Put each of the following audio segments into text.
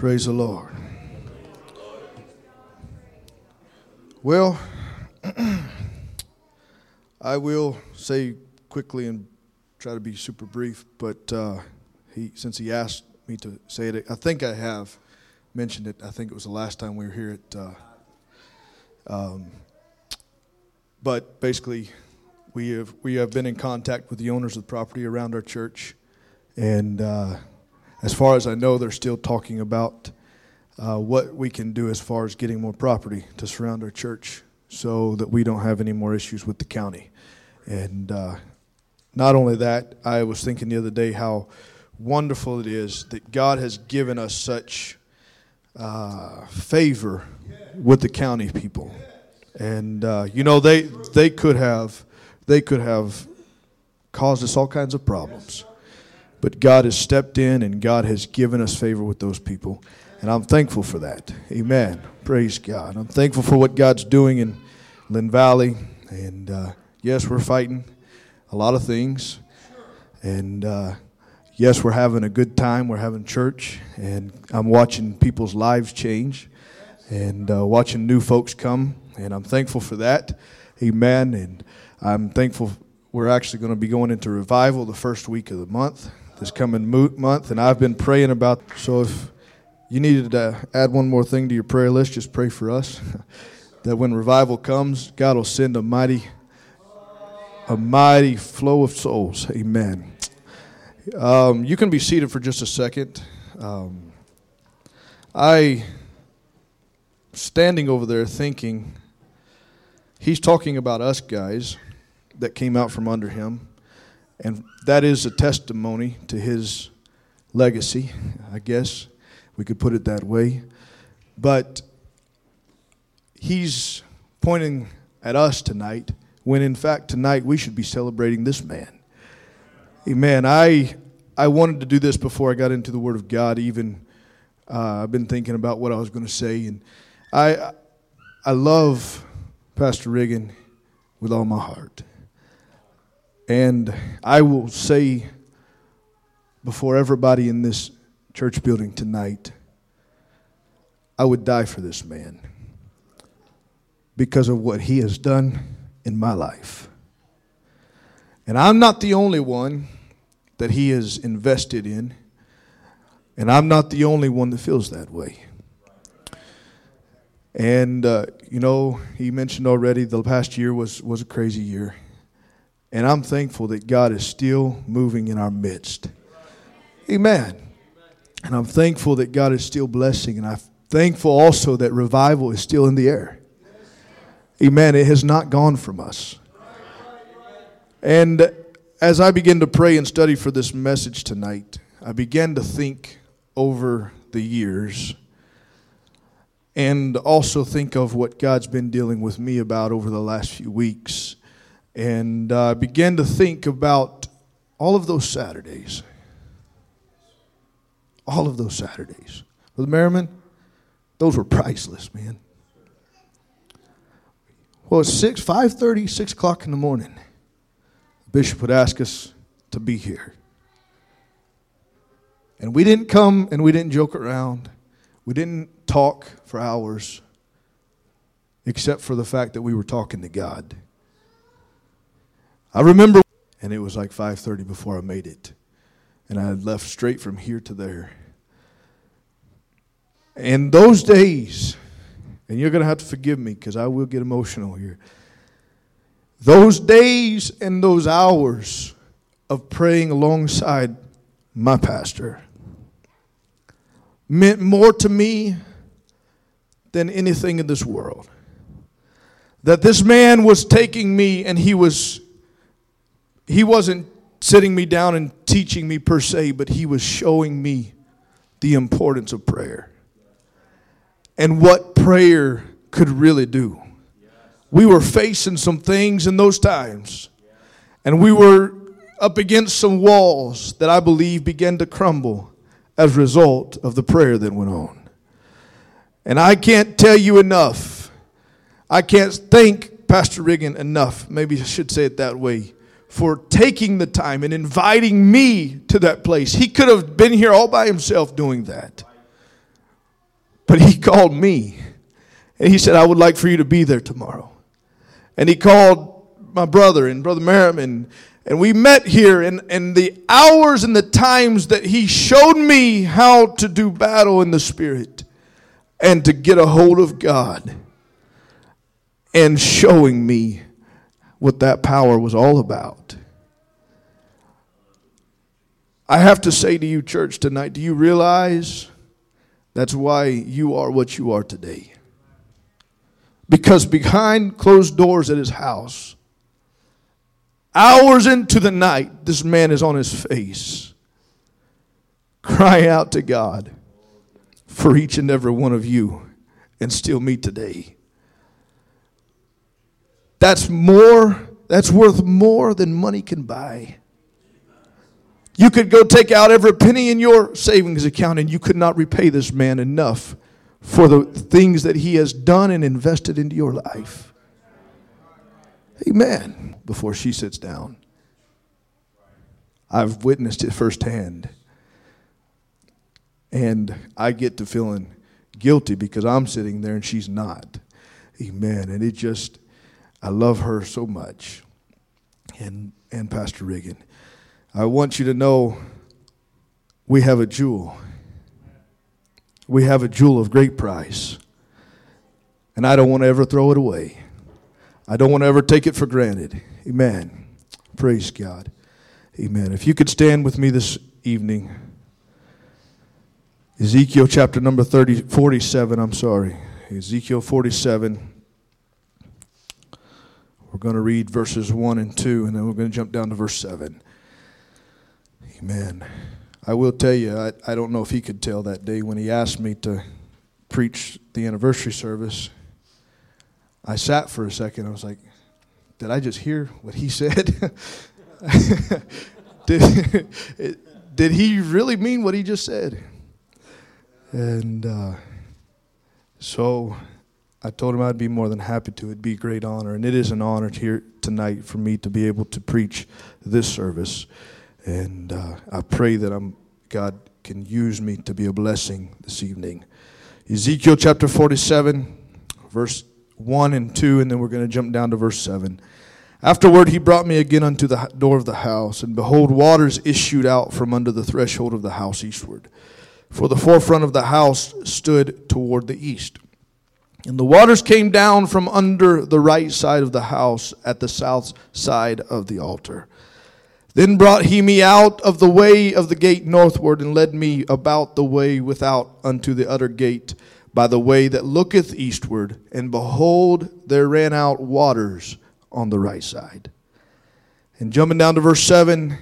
Praise the Lord. Well, I will say quickly and try to be super brief, but uh, he, since he asked me to say it, I think I have mentioned it. I think it was the last time we were here at. Uh, um, but basically, we have we have been in contact with the owners of the property around our church, and uh, as far as I know, they're still talking about uh, what we can do as far as getting more property to surround our church, so that we don't have any more issues with the county. And uh, not only that, I was thinking the other day how wonderful it is that God has given us such uh, favor with the county people. And uh, you know they they could have they could have caused us all kinds of problems. But God has stepped in and God has given us favor with those people. And I'm thankful for that. Amen. Praise God. I'm thankful for what God's doing in Lynn Valley. And uh, yes, we're fighting a lot of things. And uh, yes, we're having a good time. We're having church. And I'm watching people's lives change and uh, watching new folks come. And I'm thankful for that. Amen. And I'm thankful we're actually going to be going into revival the first week of the month, this coming month, and I've been praying about. So if you needed to add one more thing to your prayer list, just pray for us that when revival comes, God will send a mighty, a mighty flow of souls. Amen. Um, you can be seated for just a second. Um, I standing over there thinking he's talking about us guys that came out from under him. And that is a testimony to his legacy, I guess we could put it that way. But he's pointing at us tonight when in fact tonight we should be celebrating this man. Amen. I I wanted to do this before I got into the Word of God. Even uh, I've been thinking about what I was going to say, and I I love Pastor Riggin with all my heart. And I will say before everybody in this church building tonight, I would die for this man because of what he has done in my life. And I'm not the only one that he has invested in, and I'm not the only one that feels that way. And, uh, you know, he mentioned already the past year was, was a crazy year. And I'm thankful that God is still moving in our midst. Amen. And I'm thankful that God is still blessing. And I'm thankful also that revival is still in the air. Amen. It has not gone from us. And as I begin to pray and study for this message tonight, I began to think over the years and also think of what God's been dealing with me about over the last few weeks and uh, began to think about all of those Saturdays. All of those Saturdays. Brother Merriman, those were priceless, man. Well, it's 6, 5.30, 6 o'clock in the morning. The bishop would ask us to be here. And we didn't come and we didn't joke around. We didn't talk for hours, except for the fact that we were talking to God. I remember, and it was like 5:30 before I made it, and I had left straight from here to there. And those days, and you're going to have to forgive me because I will get emotional here. Those days and those hours of praying alongside my pastor meant more to me than anything in this world. That this man was taking me and he was he wasn't sitting me down and teaching me per se, but he was showing me the importance of prayer and what prayer could really do. We were facing some things in those times, and we were up against some walls that I believe began to crumble as a result of the prayer that went on. And I can't tell you enough. I can't thank Pastor Riggin enough. Maybe I should say it that way for taking the time and inviting me to that place. He could have been here all by himself doing that. But he called me. And he said, I would like for you to be there tomorrow. And he called my brother and Brother Merriman. And we met here. And, and the hours and the times that he showed me how to do battle in the Spirit and to get a hold of God and showing me what that power was all about. I have to say to you, church, tonight, do you realize that's why you are what you are today? Because behind closed doors at his house, hours into the night, this man is on his face, crying out to God for each and every one of you and still me today. That's more, that's worth more than money can buy. You could go take out every penny in your savings account and you could not repay this man enough for the things that he has done and invested into your life. Amen. Before she sits down, I've witnessed it firsthand. And I get to feeling guilty because I'm sitting there and she's not. Amen. And it just, I love her so much. And, and Pastor Reagan. I want you to know we have a jewel. We have a jewel of great price. And I don't want to ever throw it away. I don't want to ever take it for granted. Amen. Praise God. Amen. If you could stand with me this evening. Ezekiel chapter number 30, 47, I'm sorry. Ezekiel 47. We're going to read verses 1 and 2, and then we're going to jump down to verse 7. Amen. I will tell you, I, I don't know if he could tell that day when he asked me to preach the anniversary service. I sat for a second. I was like, did I just hear what he said? did, did he really mean what he just said? And uh, so I told him I'd be more than happy to. It'd be a great honor. And it is an honor here tonight for me to be able to preach this service. And uh, I pray that I'm, God can use me to be a blessing this evening. Ezekiel chapter 47, verse 1 and 2, and then we're going to jump down to verse 7. Afterward, he brought me again unto the door of the house, and behold, waters issued out from under the threshold of the house eastward. For the forefront of the house stood toward the east. And the waters came down from under the right side of the house at the south side of the altar. Then brought he me out of the way of the gate northward, and led me about the way without unto the utter gate, by the way that looketh eastward. And behold, there ran out waters on the right side. And jumping down to verse 7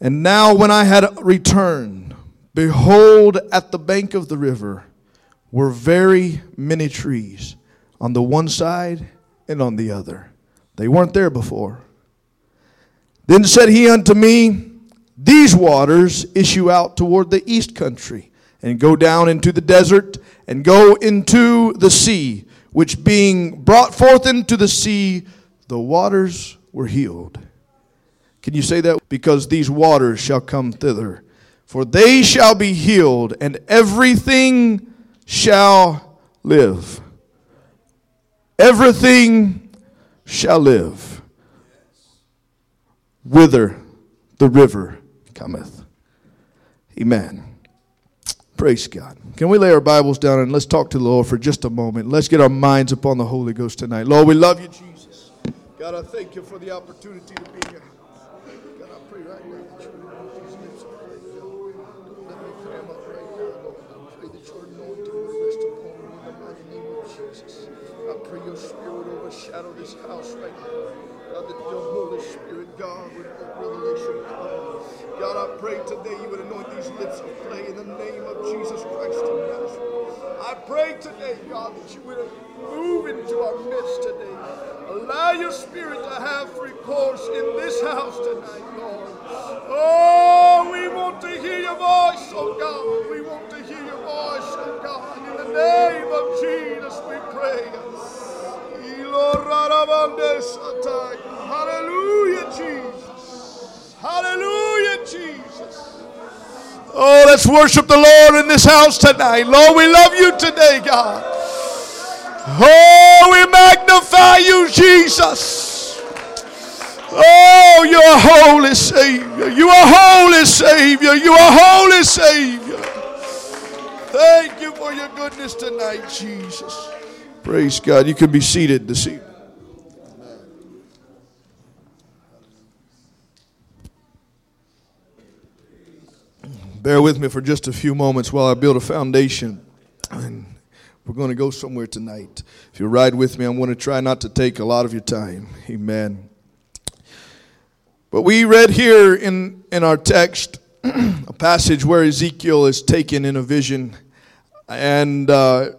And now when I had returned, behold, at the bank of the river were very many trees on the one side and on the other. They weren't there before. Then said he unto me, These waters issue out toward the east country, and go down into the desert, and go into the sea, which being brought forth into the sea, the waters were healed. Can you say that? Because these waters shall come thither, for they shall be healed, and everything shall live. Everything shall live whither the river cometh. Amen. Praise God. Can we lay our Bibles down and let's talk to the Lord for just a moment? Let's get our minds upon the Holy Ghost tonight. Lord, we love you, Jesus. God, I thank you for the opportunity to be here. I pray your spirit overshadow this house right now. God, that your Holy Spirit, God, would revelation come. God, I pray today you would anoint these lips of clay in the name of Jesus Christ of Nazareth. I pray today, God, that you would move into our midst today. Allow your spirit to have free course in this house tonight, Lord. Oh, we want to hear your voice, oh God. We want to hear your voice, oh God. In the name of Jesus, we pray. Hallelujah, Jesus. Hallelujah, Jesus. Oh, let's worship the Lord in this house tonight. Lord, we love you today, God. Oh, we magnify you, Jesus. Oh, you're a holy Savior. You are holy Savior. You are holy Savior. Thank you for your goodness tonight, Jesus. Praise God. You can be seated this evening. Bear with me for just a few moments while I build a foundation. And we're going to go somewhere tonight. If you ride with me, I'm going to try not to take a lot of your time. Amen. But we read here in, in our text a passage where Ezekiel is taken in a vision and uh,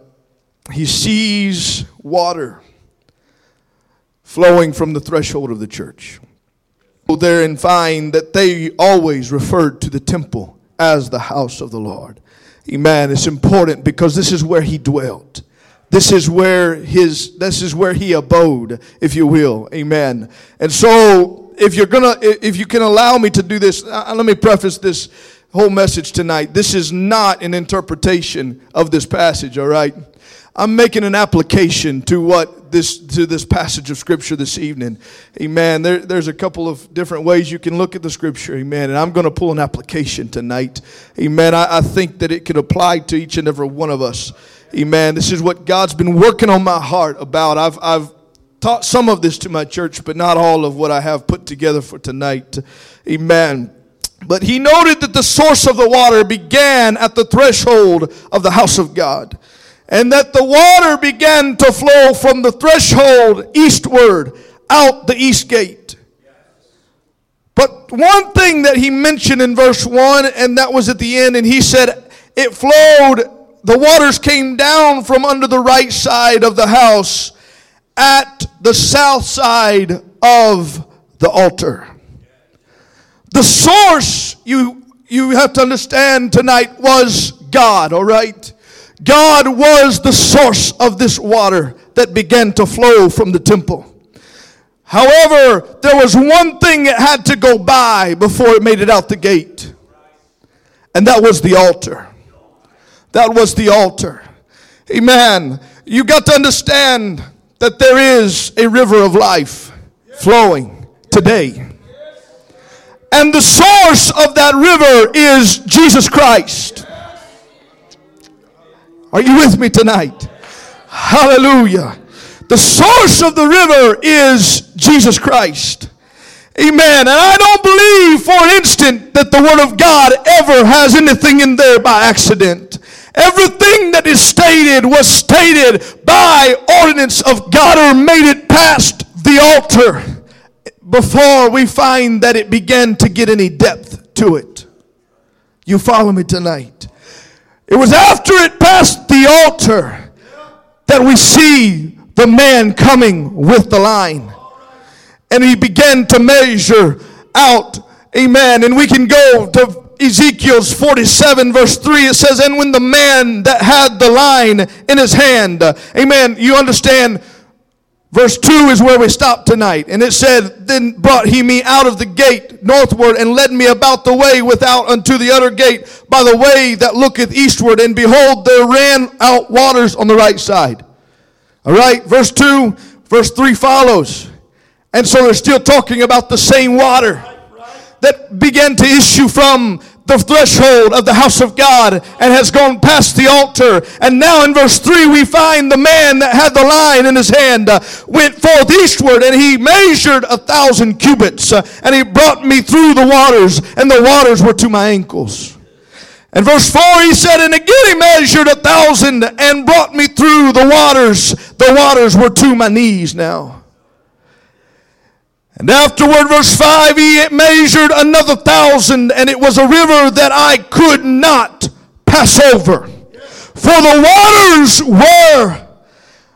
he sees water flowing from the threshold of the church. Go There and find that they always referred to the temple as the house of the Lord. Amen. It's important because this is where he dwelt. This is where his this is where he abode, if you will. Amen. And so if you're gonna if you can allow me to do this, let me preface this whole message tonight. This is not an interpretation of this passage, all right? I'm making an application to what this to this passage of scripture this evening. Amen. There, there's a couple of different ways you can look at the scripture. Amen. And I'm going to pull an application tonight. Amen. I, I think that it could apply to each and every one of us. Amen. This is what God's been working on my heart about. I've I've taught some of this to my church, but not all of what I have put together for tonight. Amen. But he noted that the source of the water began at the threshold of the house of God and that the water began to flow from the threshold eastward out the east gate. But one thing that he mentioned in verse 1, and that was at the end, and he said, It flowed, the waters came down from under the right side of the house at the south side of the altar. The source, you, you have to understand tonight, was God, all right? God was the source of this water that began to flow from the temple. However, there was one thing it had to go by before it made it out the gate, and that was the altar. That was the altar. Amen. You got to understand that there is a river of life flowing today. And the source of that river is Jesus Christ. Are you with me tonight? Hallelujah. The source of the river is Jesus Christ. Amen. And I don't believe for an instant that the Word of God ever has anything in there by accident. Everything that is stated was stated by ordinance of God or made it past the altar before we find that it began to get any depth to it. You follow me tonight? It was after it passed the altar that we see the man coming with the line. And he began to measure out. Amen. And we can go to Ezekiel's 47 verse 3. It says, And when the man that had the line in his hand, amen, you understand Verse 2 is where we stop tonight. And it said, Then brought he me out of the gate northward and led me about the way without unto the other gate by the way that looketh eastward. And behold, there ran out waters on the right side. All right, verse 2, verse 3 follows. And so they're still talking about the same water that began to issue from the threshold of the house of God and has gone past the altar. And now in verse 3, we find the man that had the line in his hand uh, went forth eastward and he measured a thousand cubits uh, and he brought me through the waters and the waters were to my ankles. And verse 4, he said, And again he measured a thousand and brought me through the waters. The waters were to my knees now. And afterward, verse 5, he measured another thousand, and it was a river that I could not pass over. For the waters were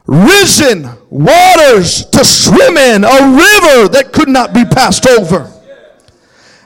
risen waters to swim in, a river that could not be passed over.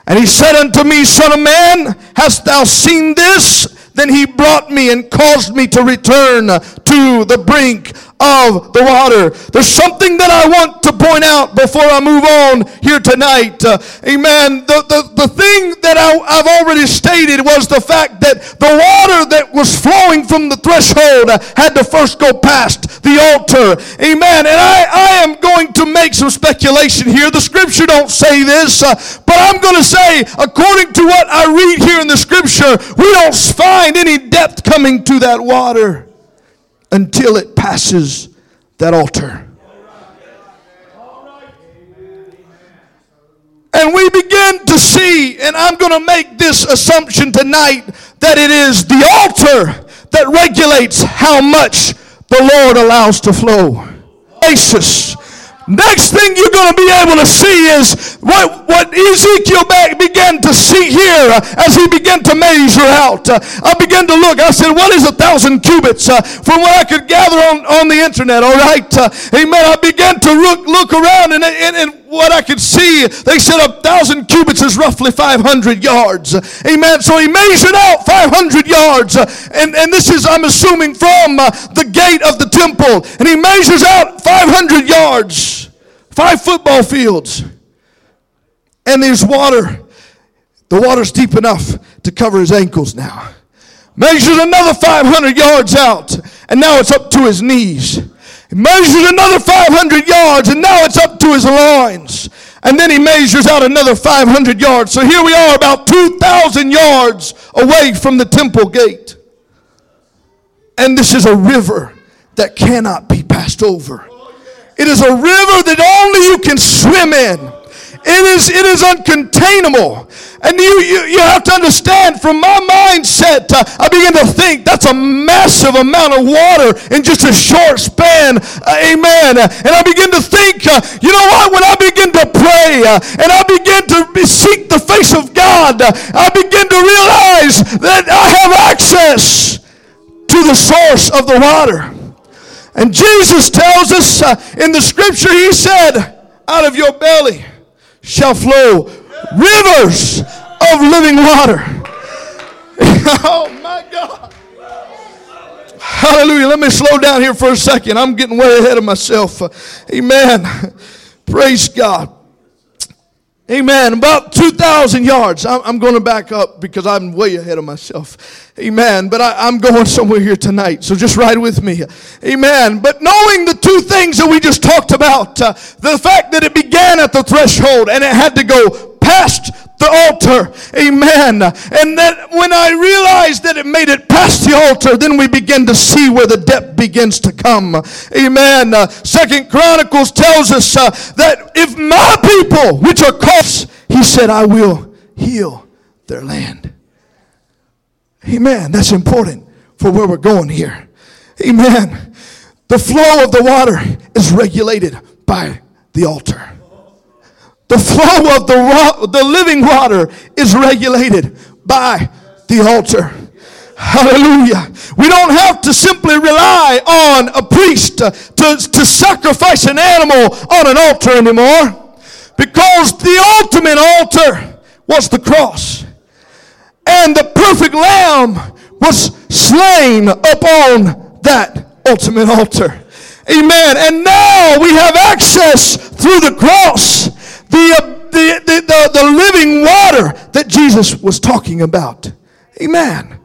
And he said unto me, Son of man, hast thou seen this? Then he brought me and caused me to return to the brink of the water. There's something that I want to point out before I move on here tonight. Uh, amen. The, the, the thing that I, I've already stated was the fact that the water that was flowing from the threshold had to first go past the altar. Amen. And I, I am going to make some speculation here. The scripture don't say this, uh, but I'm going to say, according to what I read here in the scripture, we don't find any depth coming to that water until it passes that altar. And we begin to see, and I'm going to make this assumption tonight, that it is the altar that regulates how much the Lord allows to flow. Basis Next thing you're going to be able to see is what, what Ezekiel began to see here as he began to measure out. I began to look. I said, what is a thousand cubits? Uh, from what I could gather on, on the internet, all right? Uh, amen. I began to look, look around and, and, and what I could see, they said a thousand cubits is roughly 500 yards. Amen. So he measured out 500 yards. And, and this is, I'm assuming, from uh, the gate of the temple. And he measures out 500 yards, five football fields. And there's water. The water's deep enough to cover his ankles now. Measures another 500 yards out. And now it's up to his knees. He measures another 500 yards, and now it's up to his loins. And then he measures out another 500 yards. So here we are, about 2,000 yards away from the temple gate. And this is a river that cannot be passed over. It is a river that only you can swim in. It is, it is uncontainable. And you, you, you have to understand from my mindset, uh, I begin to think that's a massive amount of water in just a short span. Uh, amen. And I begin to think, uh, you know what? When I begin to pray uh, and I begin to seek the face of God, uh, I begin to realize that I have access to the source of the water. And Jesus tells us uh, in the scripture, He said, out of your belly shall flow rivers of living water. oh my God. Hallelujah. Let me slow down here for a second. I'm getting way ahead of myself. Amen. Praise God. Amen. About 2,000 yards. I'm going to back up because I'm way ahead of myself. Amen. But I, am going somewhere here tonight. So just ride with me. Amen. But knowing the two things that we just talked about, uh, the fact that it began at the threshold and it had to go past the altar. Amen. And then when I realized that it made it past the altar, then we begin to see where the depth begins to come. Amen. Uh, Second Chronicles tells us uh, that if my people, which are called, he said, I will heal their land. Amen. That's important for where we're going here. Amen. The flow of the water is regulated by the altar. The flow of the, the living water is regulated by the altar. Hallelujah. We don't have to simply rely on a priest to, to, to sacrifice an animal on an altar anymore because the ultimate altar was the cross. And the perfect lamb was slain upon that ultimate altar. Amen. And now we have access through the cross the, the, the, the, living water that Jesus was talking about. Amen.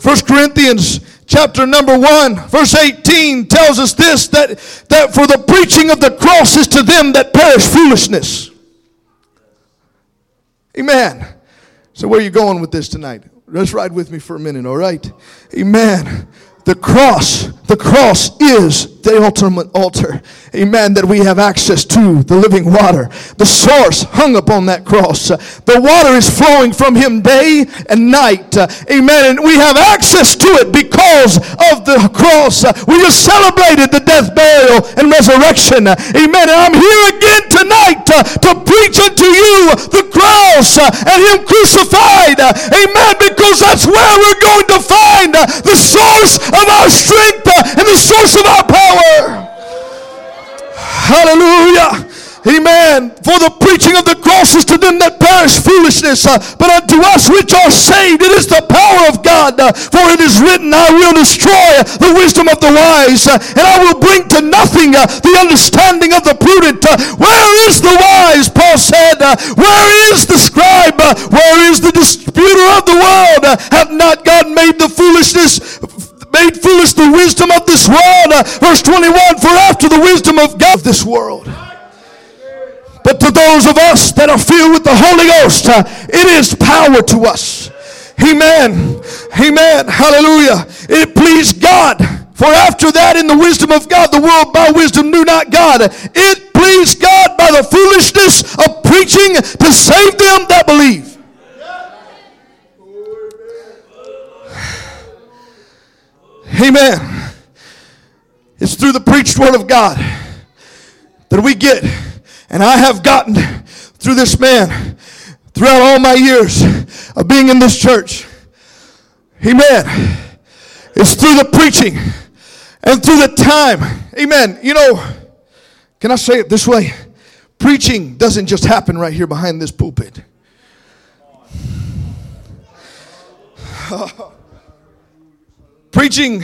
First Corinthians chapter number 1 verse 18 tells us this that, that for the preaching of the cross is to them that perish foolishness. Amen. So where are you going with this tonight? Just ride with me for a minute all right? Amen the cross, the cross is the ultimate altar. Amen. That we have access to the living water. The source hung upon that cross. The water is flowing from him day and night. Amen. And we have access to it because of the cross. We just celebrated the death, burial, and resurrection. Amen. And I'm here again tonight uh, to preach unto you the cross uh, and him crucified. Amen. Because that's where we're going to find the source of our strength and the source of our power. Hallelujah. Amen. For the preaching of the cross is to them that perish foolishness, uh, but unto us which are saved it is the power of God. Uh, for it is written, I will destroy the wisdom of the wise, uh, and I will bring to nothing uh, the understanding of the prudent. Uh, where is the wise? Paul said. Uh, where is the scribe? where is the disputer of the world? have not God made the foolishness made foolish the wisdom of this world. verse 21 For after the wisdom of God this world but to those of us that are filled with the Holy Ghost, uh, it is power to us. Amen. Amen. Hallelujah. It pleased God. For after that, in the wisdom of God, the world by wisdom knew not God. It pleased God by the foolishness of preaching to save them that believe. Amen. It's through the preached word of God that we get and I have gotten through this man throughout all my years of being in this church. Amen. It's through the preaching and through the time. Amen. You know, can I say it this way? Preaching doesn't just happen right here behind this pulpit. Preaching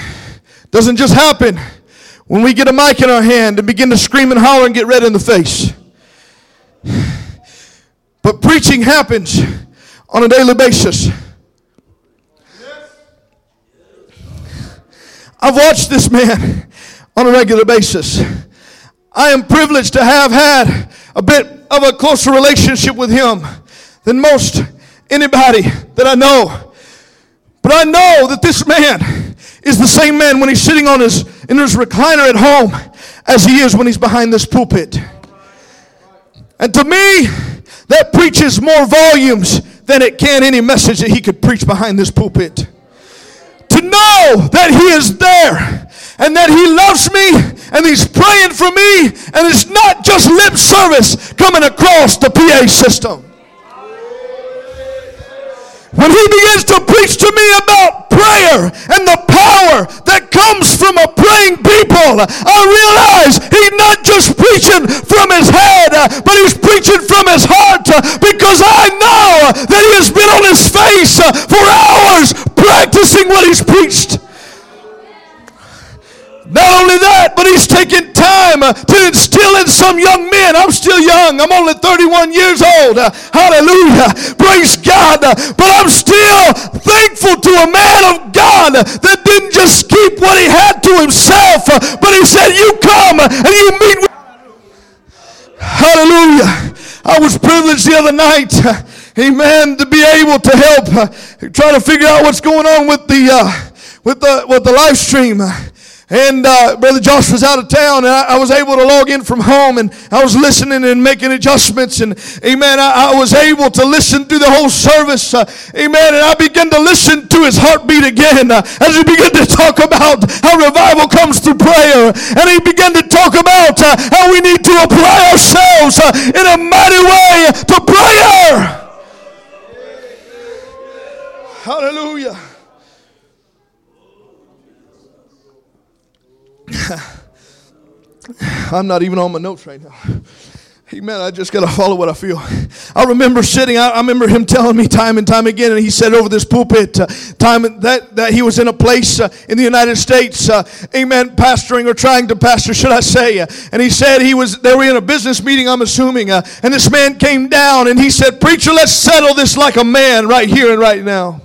doesn't just happen when we get a mic in our hand and begin to scream and holler and get red in the face. But preaching happens on a daily basis. I've watched this man on a regular basis. I am privileged to have had a bit of a closer relationship with him than most anybody that I know. But I know that this man is the same man when he's sitting on his in his recliner at home as he is when he's behind this pulpit. And to me, that preaches more volumes than it can any message that he could preach behind this pulpit. To know that he is there and that he loves me and he's praying for me and it's not just lip service coming across the PA system. When he begins to preach to me about prayer and the power that comes from a praying people, I realize he's not just preaching from his head, but he's preaching from his heart because I know that he has been on his face for hours practicing what he's preached. Not only that, but he's taken time uh, to instill in some young men. I'm still young. I'm only 31 years old. Uh, hallelujah. Praise God. Uh, but I'm still thankful to a man of God that didn't just keep what he had to himself, but he said, You come and you meet with. Hallelujah. I was privileged the other night, amen, to be able to help try to figure out what's going on with the uh, with the with the live stream. And uh, Brother Josh was out of town, and I, I, was able to log in from home, and I was listening and making adjustments. And amen, I, I was able to listen through the whole service. Uh, amen. And I began to listen to his heartbeat again uh, as he began to talk about how revival comes through prayer. And he began to talk about uh, how we need to apply ourselves uh, in a mighty way to prayer. Hallelujah. I'm not even on my notes right now. Amen. I just got to follow what I feel. I remember sitting, I, I, remember him telling me time and time again, and he said over this pulpit, uh, time that, that he was in a place uh, in the United States, uh, amen, pastoring or trying to pastor, should I say. Uh, and he said he was, they were in a business meeting, I'm assuming, uh, and this man came down and he said, Preacher, let's settle this like a man right here and right now.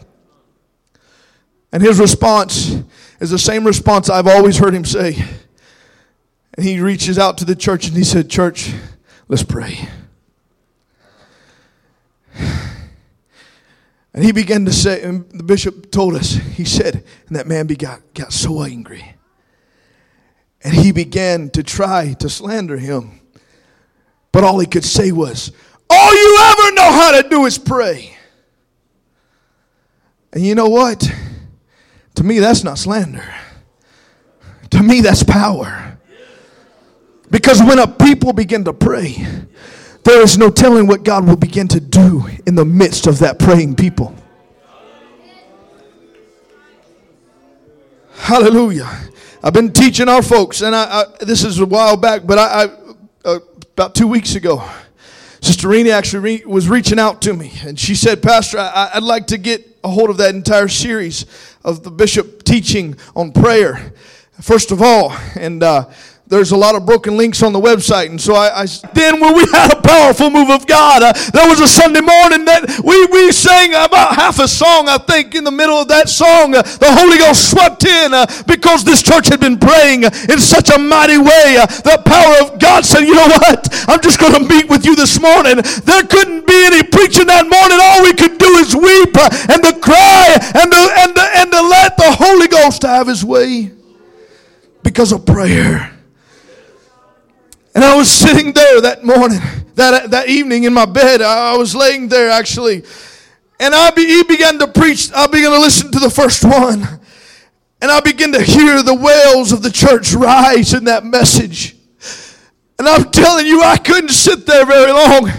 And his response is the same response I've always heard him say. And he reaches out to the church and he said, Church, let's pray. And he began to say, and the bishop told us, he said, and that man got, got so angry. And he began to try to slander him. But all he could say was, All you ever know how to do is pray. And you know what? To me, that's not slander. To me, that's power. Because when a people begin to pray, there is no telling what God will begin to do in the midst of that praying people. Hallelujah. I've been teaching our folks, and I, I this is a while back, but I, I uh, about two weeks ago. Sister Rena actually re- was reaching out to me, and she said, Pastor, I- I'd like to get a hold of that entire series of the bishop teaching on prayer, first of all. And uh, there's a lot of broken links on the website. And so I, I then when we had a powerful move of God, uh, there was a Sunday morning that we, we sang about half a song, I think, in the middle of that song. Uh, the Holy Ghost swept in uh, because this church had been praying in such a mighty way. Uh, the power of God said, you know what? I'm just going to meet with you this morning. There couldn't be any preaching that morning. All we could do is weep uh, and to cry and to, and, to, and to let the Holy Ghost have his way because of prayer. And I was sitting there that morning, that, that evening in my bed. I was laying there actually. And I be, he began to preach. I began to listen to the first one. And I began to hear the wails of the church rise in that message. And I'm telling you, I couldn't sit there very long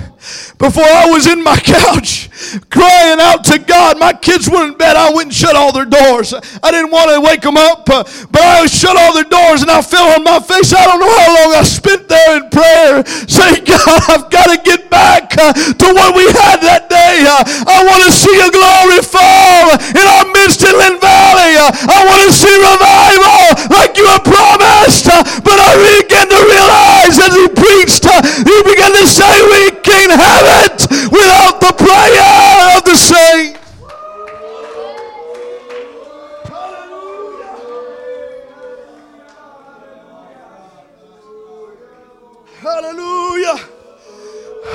before I was in my couch crying out to God. My kids were in bed. I went and shut all their doors. I didn't want to wake them up, uh, but I shut all their doors and I fell on my face. I don't know how long I spent there in prayer saying, God, I've got to get back uh, to what we had that day. Uh, I want to see a glory fall in our midst in Lynn Valley. I want to see revival like you have promised. But I began to realize as he preached, he began to say, we can't have it without the prayer of the saints. Hallelujah.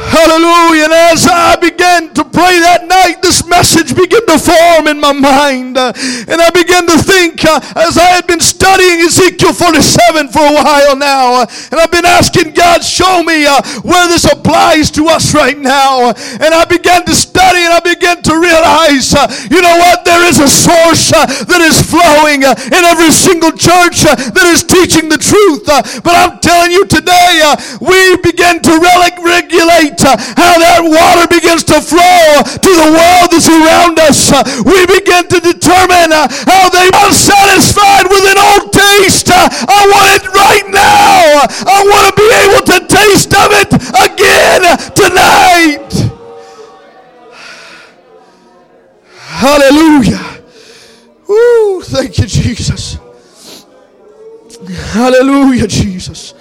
Hallelujah. And as I began to pray that night, this message began to in my mind. Uh, and I began to think uh, as I had been studying Ezekiel 47 for a while now. Uh, and I've been asking God, show me uh, where this applies to us right now. Uh, and I began to study and I began to realize, uh, you know what? There is a source that is flowing in every single church that is teaching the truth. but I'm telling you today, we begin to regulate how that water begins to flow to the world that's around us. Uh, we begin to determine uh, how they are satisfied with an old taste. I want it right now. I want to be able to taste of it again tonight. Hallelujah. Woo, thank you, Jesus. Hallelujah, Jesus.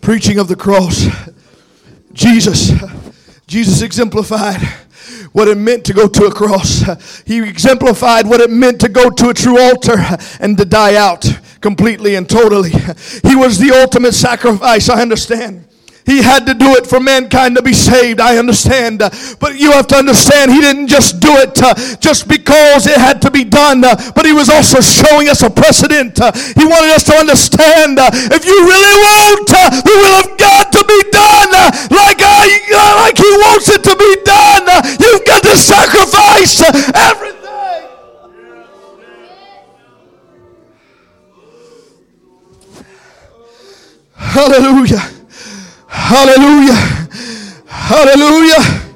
preaching of the cross. Jesus, Jesus exemplified what it meant to go to a cross. He exemplified what it meant to go to a true altar and to die out completely and totally. He was the ultimate sacrifice, I understand. He had to do it for mankind to be saved. I understand. But you have to understand, He didn't just do it uh, just because it had to be done, uh, but He was also showing us a precedent. Uh, he wanted us to understand if you really want the will of God to be done like, I, like He wants it to be done, you've got to sacrifice everything. Hallelujah. Hallelujah. Hallelujah.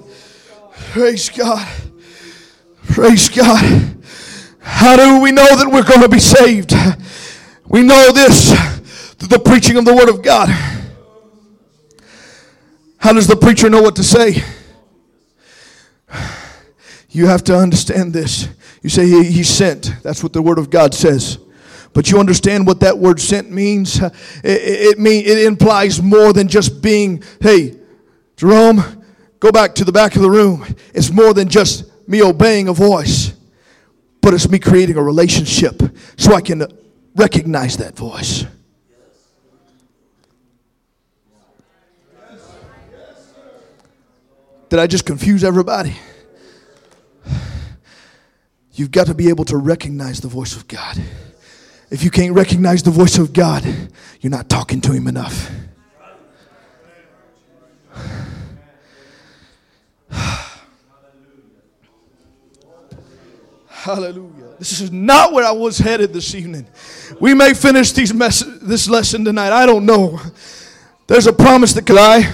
Praise God. Praise God. How do we know that we're going to be saved? We know this through the preaching of the Word of God. How does the preacher know what to say? You have to understand this. You say he, he sent. That's what the Word of God says. But you understand what that word sent means? It, it, mean, it implies more than just being, hey, Jerome, go back to the back of the room. It's more than just me obeying a voice, but it's me creating a relationship so I can recognize that voice. Did I just confuse everybody? You've got to be able to recognize the voice of God. If you can't recognize the voice of God, you're not talking to Him enough. Hallelujah. This is not where I was headed this evening. We may finish these mess- this lesson tonight. I don't know. There's a promise that could I.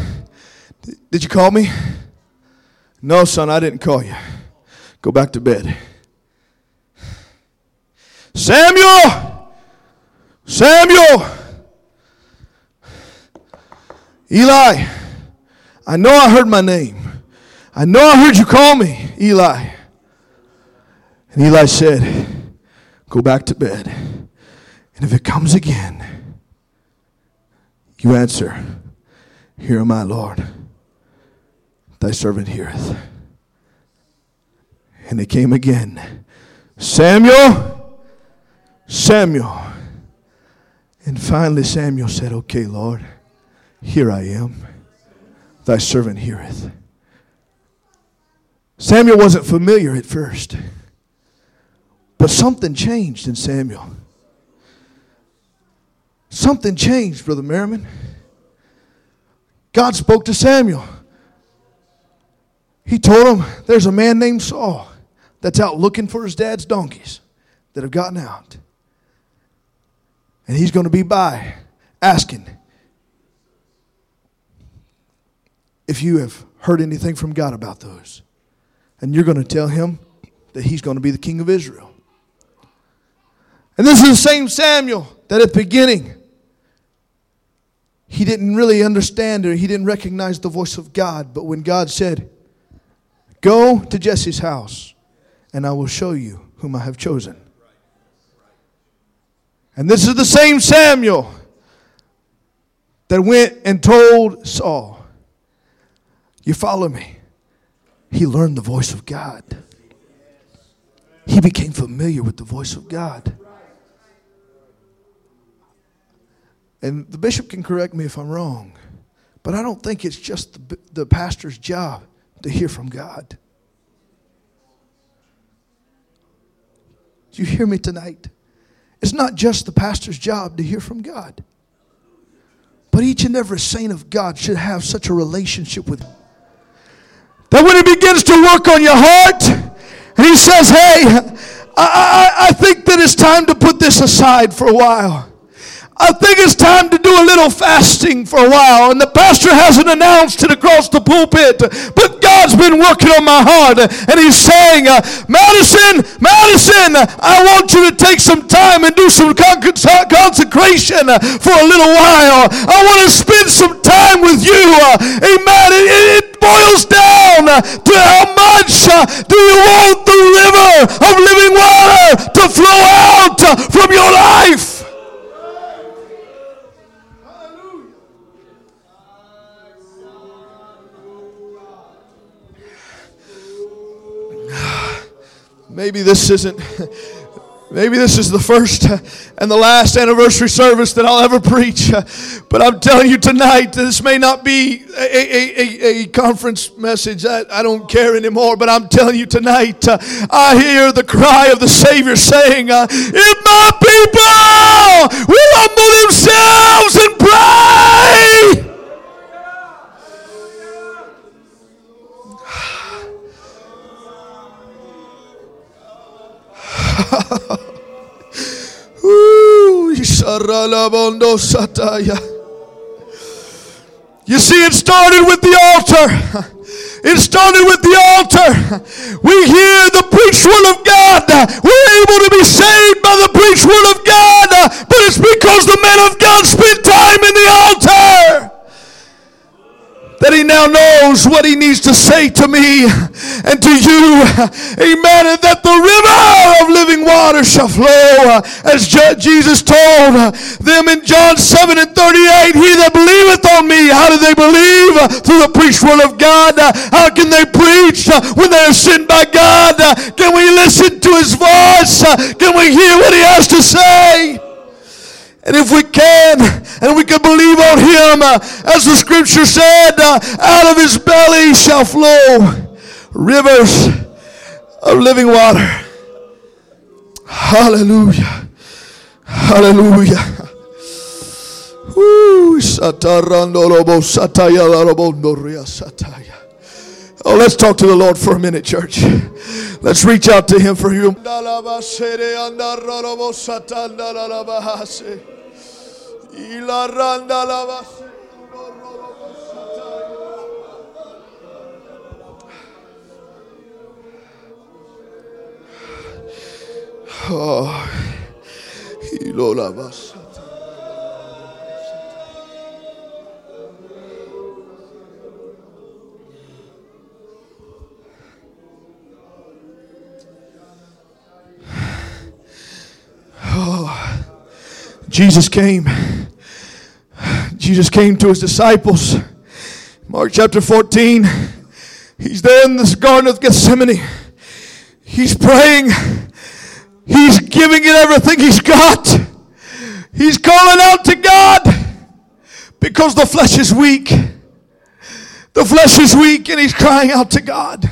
Did you call me? No, son, I didn't call you. Go back to bed. Samuel! Samuel! Eli, I know I heard my name. I know I heard you call me, Eli. And Eli said, Go back to bed. And if it comes again, you answer, Here am I, Lord. Thy servant heareth. And it came again, Samuel, Samuel. And finally, Samuel said, Okay, Lord, here I am. Thy servant heareth. Samuel wasn't familiar at first, but something changed in Samuel. Something changed, Brother Merriman. God spoke to Samuel. He told him there's a man named Saul that's out looking for his dad's donkeys that have gotten out. And he's going to be by asking if you have heard anything from God about those. And you're going to tell him that he's going to be the king of Israel. And this is the same Samuel that at the beginning he didn't really understand or he didn't recognize the voice of God. But when God said, Go to Jesse's house, and I will show you whom I have chosen. And this is the same Samuel that went and told Saul, You follow me. He learned the voice of God. He became familiar with the voice of God. And the bishop can correct me if I'm wrong, but I don't think it's just the, the pastor's job to hear from God. Do you hear me tonight? It's not just the pastor's job to hear from God, but each and every saint of God should have such a relationship with Him that when He begins to work on your heart, and He says, Hey, I, I, I think that it's time to put this aside for a while. I think it's time to do a little fasting for a while. And the pastor hasn't announced it across the pulpit, but God's been working on my heart. And he's saying, uh, Madison, Madison, I want you to take some time and do some consecration for a little while. I want to spend some time with you. Amen. It, it, boils down to how much uh, do you want the river of living water to flow out from your life? Maybe this isn't. Maybe this is the first and the last anniversary service that I'll ever preach. But I'm telling you tonight, this may not be a, a, a, a conference message. I, I, don't care anymore. But I'm telling you tonight, uh, I hear the cry of the Savior saying, uh, If my people will humble themselves and pray. you see, it started with the altar. It started with the altar. We hear the preached word of God. We're able to be saved by the preached word of God. But it's because the man of God spent time in the altar that he now knows what he needs to say to me and to you. Amen. And that the river of living water shall flow uh, as Jesus told uh, them in John 7 and 38. He that believeth on me, how do they believe? Through the preached word of God. Uh, how can they preach when they are sent by God? Can we listen to his voice? Can we hear what he has to say? And if we can, and we can believe on him, uh, as the scripture said, uh, out of his belly shall flow rivers of living water. Hallelujah. Hallelujah. Oh, let's talk to the Lord for a minute, church. Let's reach out to Him for you. Oh. Oh, Jesus came. Jesus came to his disciples. Mark chapter 14. He's there in this Garden of Gethsemane. He's praying. He's giving it everything he's got. He's calling out to God because the flesh is weak. The flesh is weak and he's crying out to God.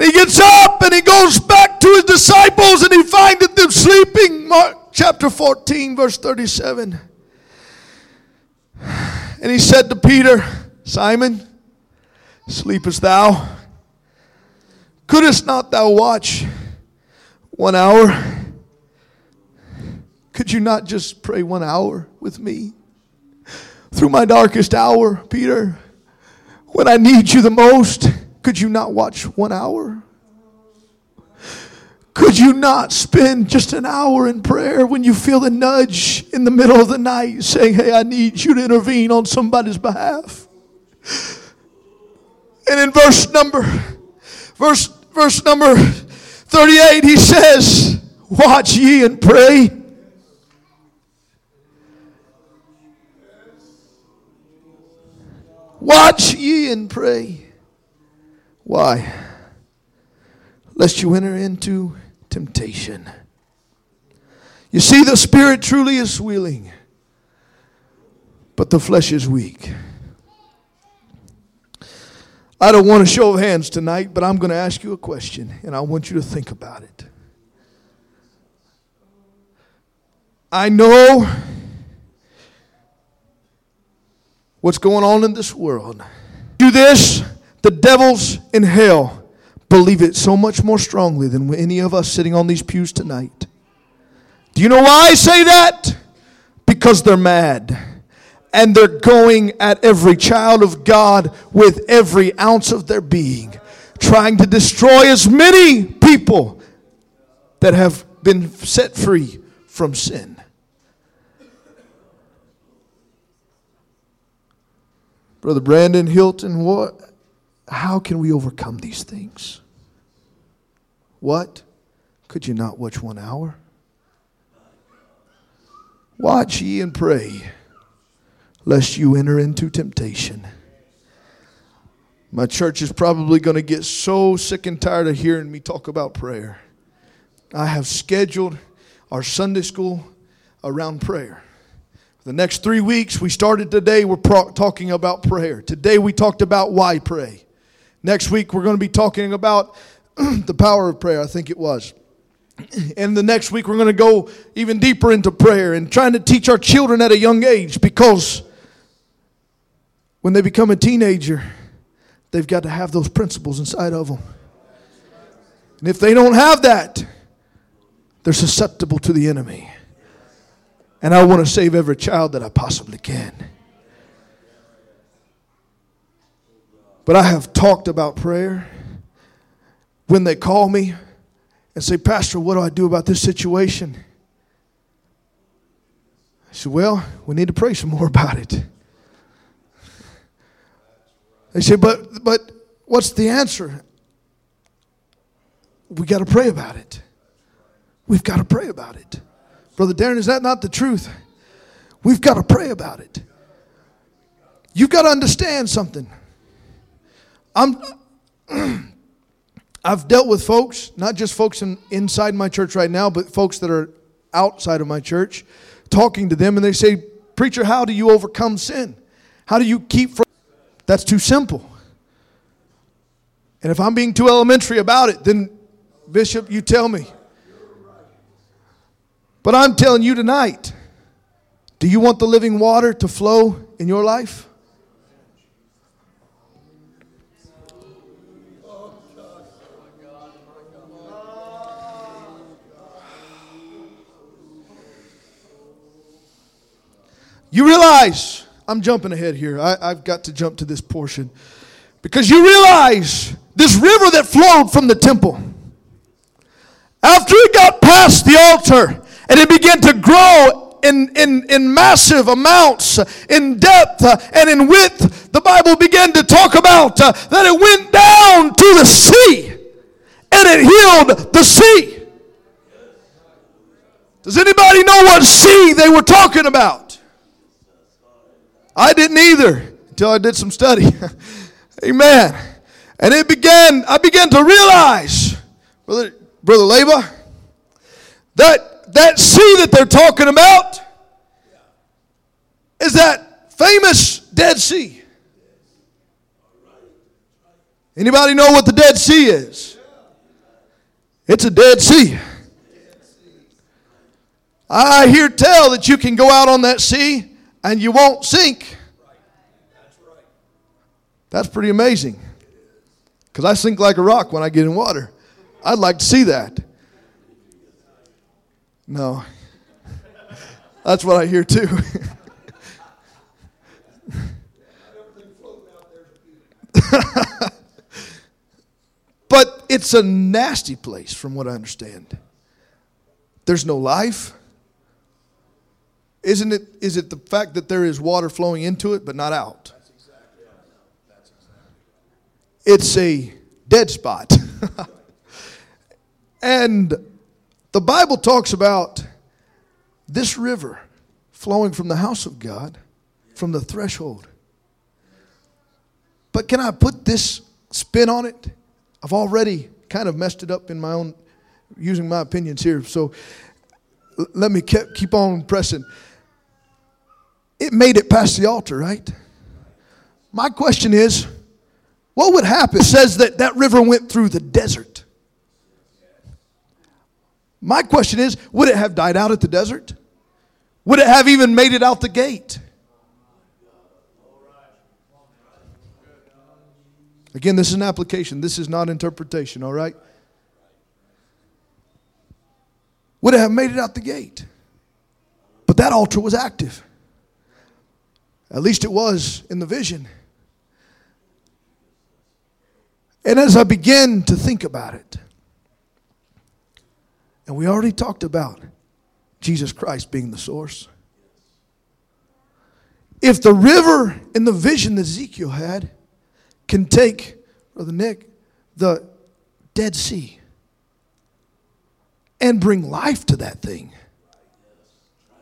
And he gets up and he goes back to his disciples and he finds them sleeping. Mark chapter 14, verse 37. And he said to Peter, Simon, sleepest thou? Couldst not thou watch one hour? Could you not just pray one hour with me? Through my darkest hour, Peter, when I need you the most, could you not watch one hour? Could you not spend just an hour in prayer when you feel the nudge in the middle of the night saying, Hey, I need you to intervene on somebody's behalf? And in verse number, verse verse number 38, he says, Watch ye and pray. Watch ye and pray. Why? Lest you enter into temptation. You see, the spirit truly is willing, but the flesh is weak. I don't want a show of hands tonight, but I'm going to ask you a question, and I want you to think about it. I know what's going on in this world. Do this, the devils in hell believe it so much more strongly than any of us sitting on these pews tonight. Do you know why I say that? Because they're mad and they're going at every child of God with every ounce of their being, trying to destroy as many people that have been set free from sin. Brother Brandon Hilton, what how can we overcome these things? What? Could you not watch one hour? Watch ye and pray lest you enter into temptation. My church is probably going to get so sick and tired of hearing me talk about prayer. I have scheduled our Sunday school around prayer. The next three weeks, we started today, we're pro- talking about prayer. Today, we talked about why pray. Next week, we're going to be talking about the power of prayer, I think it was. And the next week, we're going to go even deeper into prayer and trying to teach our children at a young age because when they become a teenager, they've got to have those principles inside of them. And if they don't have that, they're susceptible to the enemy. And I want to save every child that I possibly can. But I have talked about prayer. When they call me and say, Pastor, what do I do about this situation? I said, Well, we need to pray some more about it. They say, but, but what's the answer? We got to pray about it. We've got to pray about it. Brother Darren, is that not the truth? We've got to pray about it. You've got to understand something. I'm, I've dealt with folks, not just folks in, inside my church right now, but folks that are outside of my church, talking to them, and they say, Preacher, how do you overcome sin? How do you keep from that's too simple. And if I'm being too elementary about it, then, Bishop, you tell me. But I'm telling you tonight do you want the living water to flow in your life? You realize I'm jumping ahead here. I, have got to jump to this portion. Because you realize this river that flowed from the temple, after it got past the altar and it began to grow in, in, in massive amounts, in depth uh, and in width. The Bible began to talk about uh, that it went down to the sea and it healed the sea. Does anybody know what sea they were talking about? I didn't either until I did some study. Amen. And it began, I began to realize, Brother, Brother Leba, that that sea that they're talking about is that famous Dead Sea. Anybody know what the Dead Sea is? It's a Dead Sea. I hear tell that you can go out on that sea and you won't sink. That's pretty amazing. Because I sink like a rock when I get in water. I'd like to see that. No. That's what I hear too. but it's a nasty place, from what I understand. There's no life. Isn't it? Is it the fact that there is water flowing into it but not out? It's a dead spot. and the Bible talks about this river flowing from the house of God, from the threshold. But can I put this spin on it? I've already kind of messed it up in my own, using my opinions here. So let me keep on pressing. It made it past the altar, right? My question is, what would happen? It says that that river went through the desert. My question is would it have died out at the desert? Would it have even made it out the gate? Again, this is an application. This is not interpretation, all right? Would it have made it out the gate? But that altar was active. At least it was in the vision. And as I began to think about it, and we already talked about Jesus Christ being the source. If the river in the vision that Ezekiel had can take, Brother Nick, the Dead Sea and bring life to that thing,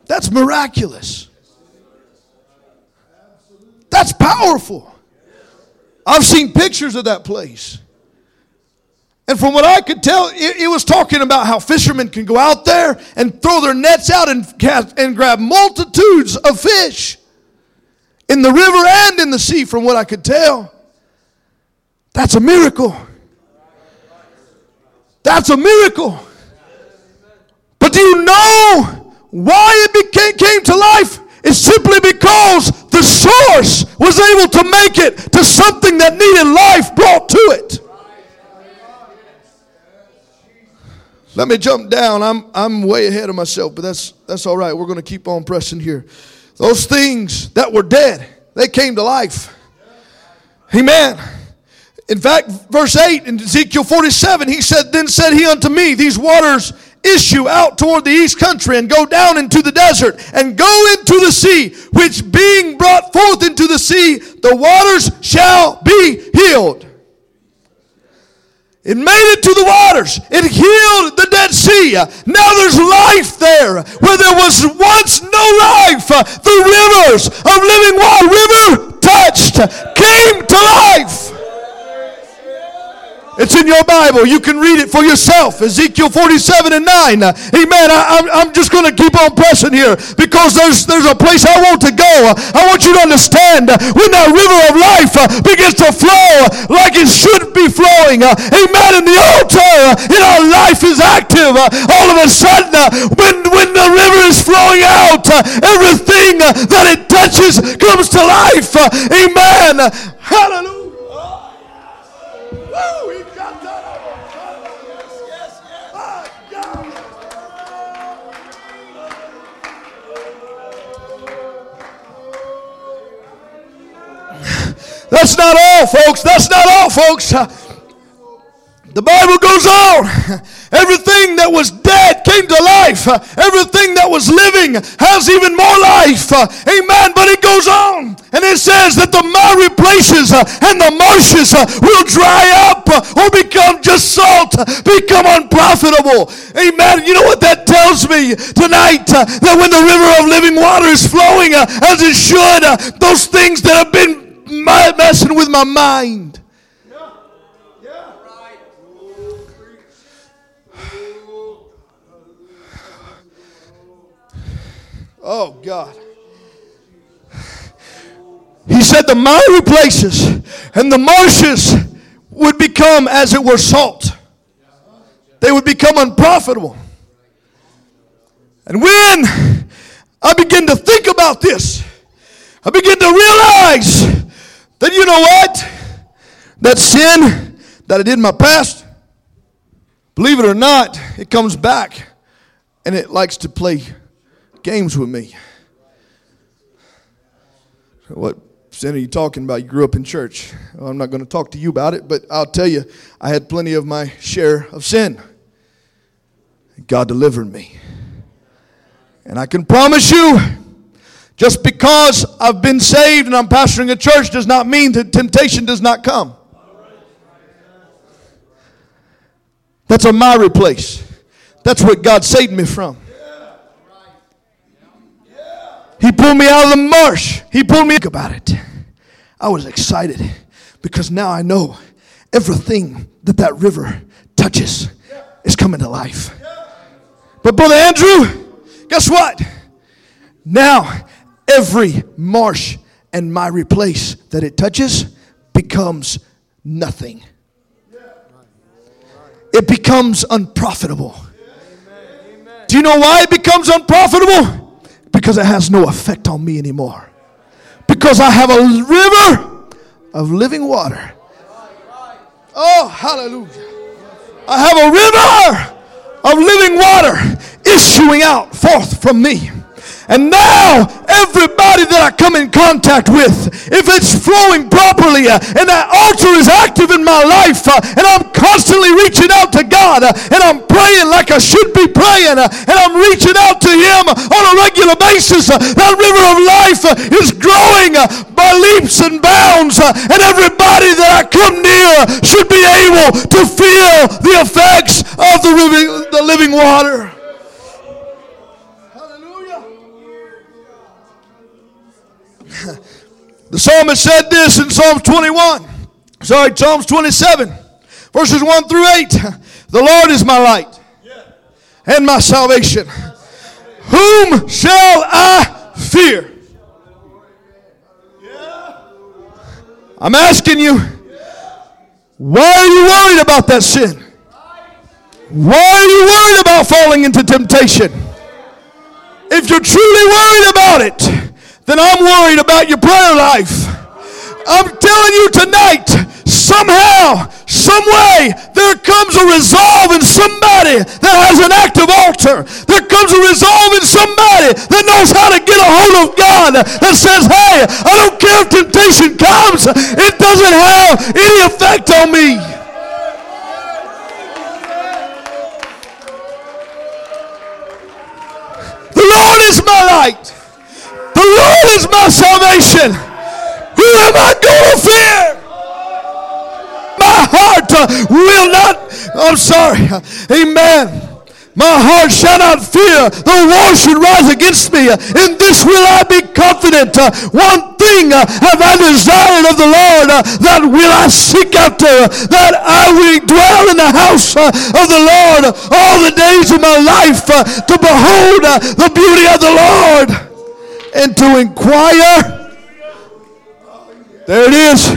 that's miraculous. That's powerful. I've seen pictures of that place. And from what I could tell, it, it, was talking about how fishermen can go out there and throw their nets out and, cast, and grab multitudes of fish in the river and in the sea, from what I could tell. That's a miracle. That's a miracle. But do you know why it became, came to life? It's simply because the source was able to make it to something that needed life brought to it. Let me jump down. I'm, I'm way ahead of myself, but that's, that's all right. We're going to keep on pressing here. Those things that were dead, they came to life. Amen. In fact, verse 8 in Ezekiel 47, he said, Then said he unto me, These waters issue out toward the east country and go down into the desert and go into the sea, which being brought forth into the sea, the waters shall be healed. It made it to the waters. It healed the Dead Sea. Now there's life there where there was once no life. The rivers of living water, river touched, came to life. It's in your Bible. You can read it for yourself. Ezekiel 47 and 9. Amen. I, am I'm just going to keep on pressing here because there's, there's a place I want to go. I want you to understand when that river of life begins to flow like it should be flowing. Amen. In the altar, in our life is active. All of a sudden, when, when the river is flowing out, everything that it touches comes to life. Amen. Hallelujah. That's not all, folks. That's not all, folks. The Bible goes on. Everything that was dead came to life. Everything that was living has even more life. Amen. But it goes on and it says that the miry places and the marshes will dry up or become just salt, become unprofitable. Amen. You know what that tells me tonight? That when the river of living water is flowing as it should, those things that have been messing with my mind. Oh, God. He said the miry places and the marshes would become, as it were, salt. They would become unprofitable. And when I begin to think about this, I begin to realize that you know what? That sin that I did in my past, believe it or not, it comes back and it likes to play games with me. What sin are you talking about? You grew up in church. Well, I'm not going to talk to you about it, but I'll tell you, I had plenty of my share of sin. God delivered me. And I can promise you, just because I've been saved and I'm pastoring a church does not mean that temptation does not come. That's a miry place. That's what God saved me from. He pulled me out of the marsh. He pulled me Think about it. I was excited because now I know everything that that river touches is coming to life. But Brother Andrew, guess what? Now every marsh and miry place that it touches becomes nothing. It becomes unprofitable. Do you know why it becomes unprofitable? Because it has no effect on me anymore. Because I have a river of living water. Oh, hallelujah. I have a river of living water issuing out forth from me. And now, everybody that I come in contact with, if it's flowing properly uh, and that altar is active in my life, uh, and I'm constantly reaching out to God, uh, and I'm praying like I should be praying, and I'm reaching out to Him on a regular basis, that river of life is growing by leaps and bounds, and everybody that I come near should be able to feel the effects of the living, the living water. The psalmist said this in Psalms 21. Sorry, Psalms 27, verses 1 through 8. The Lord is my light and my salvation. Whom shall I fear? I'm asking you, why are you worried about that sin? Why are you worried about falling into temptation? If you're truly worried about it, then I'm worried about your prayer life. I'm telling you tonight, somehow, some way, there comes a resolve in somebody that has an active altar. There comes a resolve in somebody that knows how to get a hold of God that says, hey, I don't care if temptation comes, it doesn't have any effect on me. The Lord is my light. The is my salvation. Who am I going to fear? My heart uh, will not, I'm sorry. Amen. My heart shall not fear, though war should rise against me. In this will I be confident. Uh, one thing uh, have I desired of the Lord, that will I seek after, that I will dwell in the house of the Lord all the days of my life, to behold the beauty of the Lord and to inquire. There it is.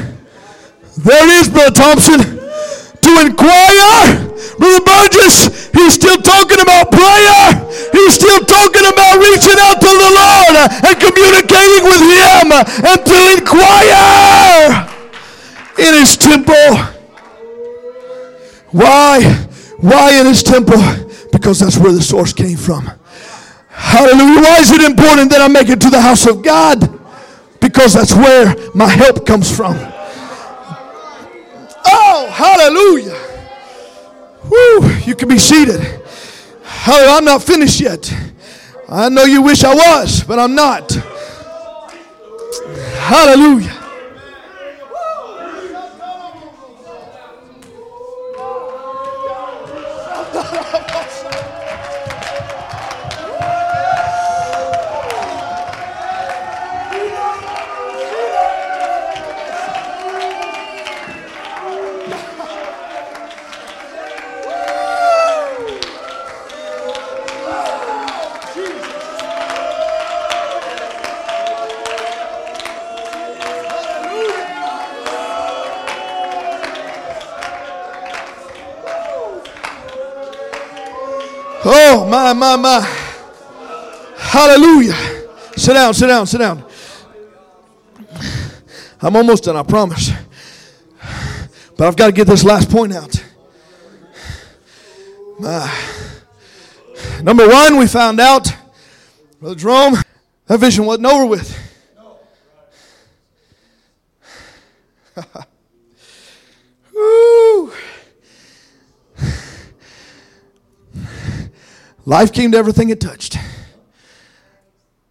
There it is, Brother Thompson. To inquire. Brother Burgess, he's still talking about prayer. He's still talking about reaching out to the Lord and communicating with Him and to inquire in His temple. Why? Why in His temple? Because that's where the source came from. Hallelujah. Why is it important that I make it to the house of God? Because that's where my help comes from. Oh, hallelujah. Woo, you can be seated. Hallelujah. I'm not finished yet. I know you wish I was, but I'm not. Hallelujah. Oh, my, my, my. Hallelujah. Sit down, sit down, sit down. I'm almost done, I promise. But I've got to get this last point out. My. Number one, we found out, Brother Jerome, that vision wasn't over with. Woo. Life came to everything it touched.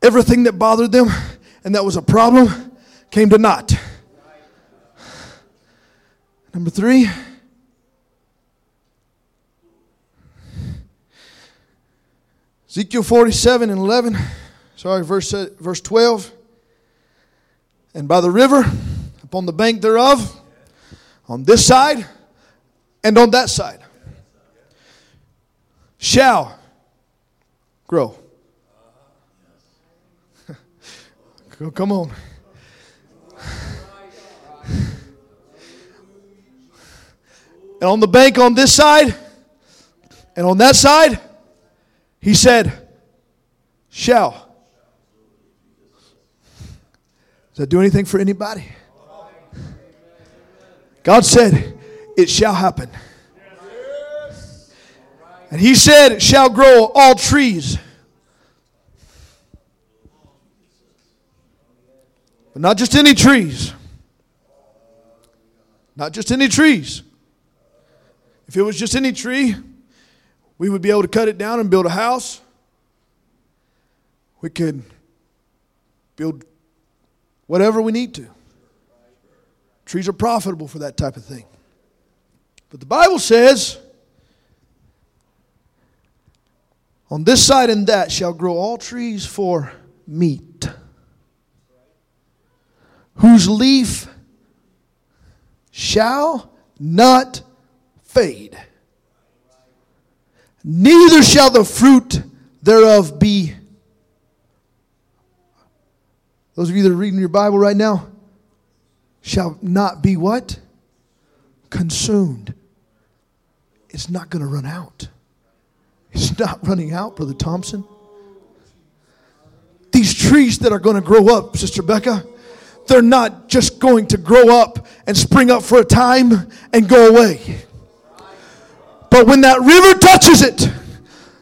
Everything that bothered them and that was a problem came to naught. Number three, Ezekiel 47 and 11, sorry, verse, uh, verse 12. And by the river, upon the bank thereof, on this side and on that side, shall grow. Come on. And on the bank on this side and on that side, he said, shall. Does that do anything for anybody? God said, it shall happen. And he said, It shall grow all trees. But not just any trees. Not just any trees. If it was just any tree, we would be able to cut it down and build a house. We could build whatever we need to. Trees are profitable for that type of thing. But the Bible says, On this side and that shall grow all trees for meat, whose leaf shall not fade, neither shall the fruit thereof be. Those of you that are reading your Bible right now, shall not be what? Consumed. It's not going to run out. It's not running out, Brother Thompson. These trees that are going to grow up, Sister Becca, they're not just going to grow up and spring up for a time and go away. But when that river touches it,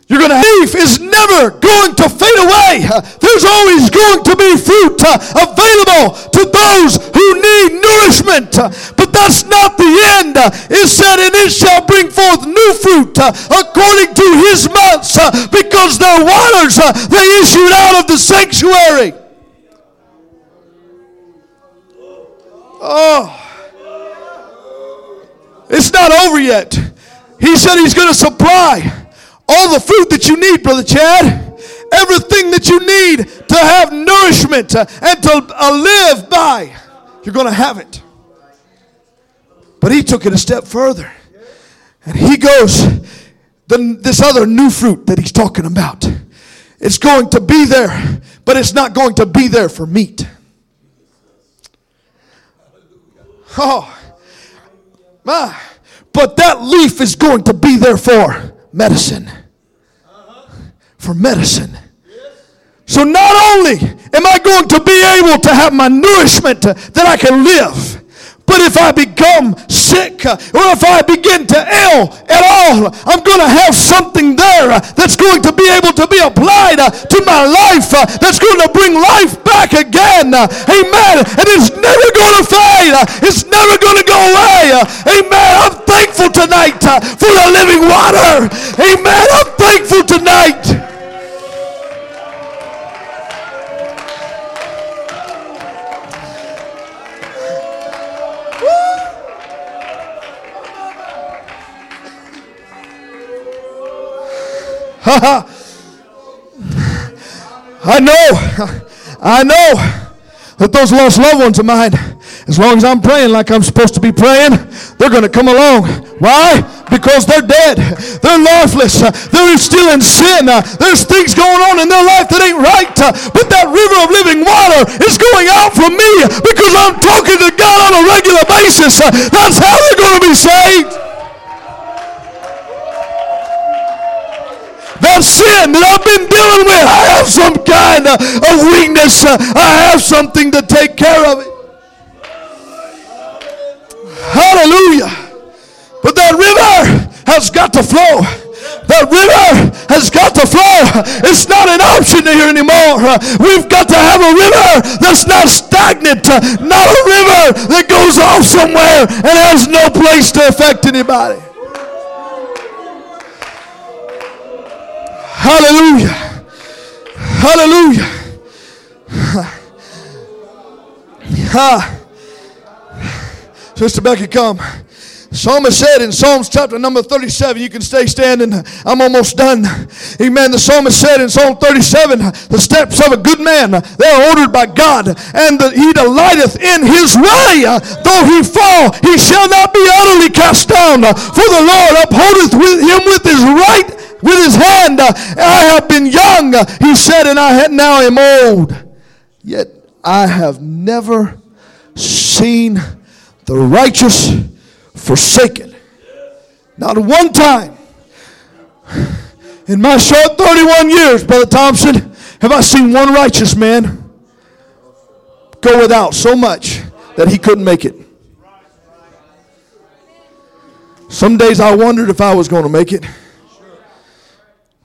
you're going to leaf is never going to fade away. There's always going to be fruit uh, available to those who need nourishment. That's not the end. It said, and it shall bring forth new fruit uh, according to his months, uh, because their waters they issued out of the sanctuary. Oh, it's not over yet. He said he's going to supply all the food that you need, Brother Chad, everything that you need to have nourishment and to uh, live by, you're going to have it. But he took it a step further. And he goes, the, this other new fruit that he's talking about, it's going to be there, but it's not going to be there for meat. Oh, my. But that leaf is going to be there for medicine for medicine. So not only am I going to be able to have my nourishment that I can live, But if I become sick or if I begin to ail at all, I'm going to have something there that's going to be able to be applied to my life that's going to bring life back again. Amen. And it's never going to fade. It's never going to go away. Amen. I'm thankful tonight for the living water. Amen. I'm thankful tonight. I know, I know that those lost loved ones of mine, as long as I'm praying like I'm supposed to be praying, they're going to come along. Why? Because they're dead. They're lifeless. They're still in sin. There's things going on in their life that ain't right. But that river of living water is going out from me because I'm talking to God on a regular basis. That's how they're going to be saved. That sin that I've been dealing with. I have some kind of weakness. I have something to take care of it. Hallelujah. But that river has got to flow. That river has got to flow. It's not an option here anymore. We've got to have a river that's not stagnant, not a river that goes off somewhere and has no place to affect anybody. Hallelujah. Hallelujah. Ha. Sister Becky, come. Psalmist said in Psalms chapter number 37, you can stay standing. I'm almost done. Amen. The psalmist said in Psalm 37, the steps of a good man, they are ordered by God, and the, he delighteth in his way. Though he fall, he shall not be utterly cast down. For the Lord upholdeth with him with his right with his hand. Uh, I have been young, uh, he said, and I now am old. Yet I have never seen the righteous forsaken. Not one time. In my short 31 years, Brother Thompson, have I seen one righteous man go without so much that he couldn't make it. Some days I wondered if I was going to make it.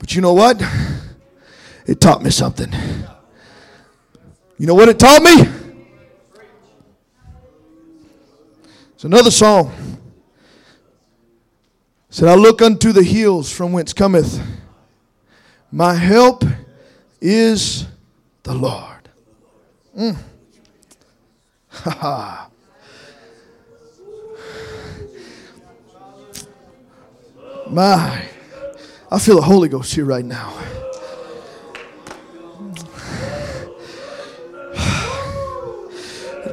But you know what? It taught me something. You know what it taught me? It's another song. It said, I look unto the hills from whence cometh my help is the Lord. Mm. My. I feel the Holy Ghost here right now.